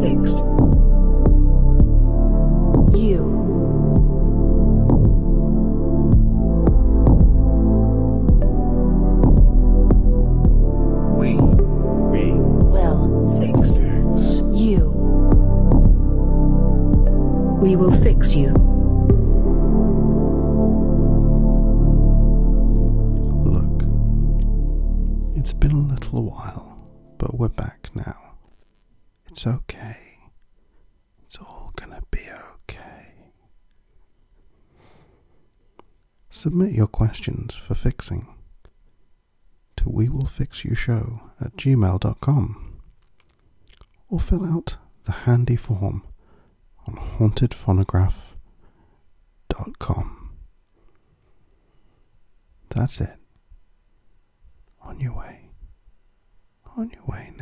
fix you. We. We. Will fix you. We will fix you. Look it's been a little while but we're back now. It's okay. It's all gonna be okay. Submit your questions for fixing to we will fix you show at gmail.com or fill out the handy form on hauntedphonograph.com. That's it. On your way. On your way.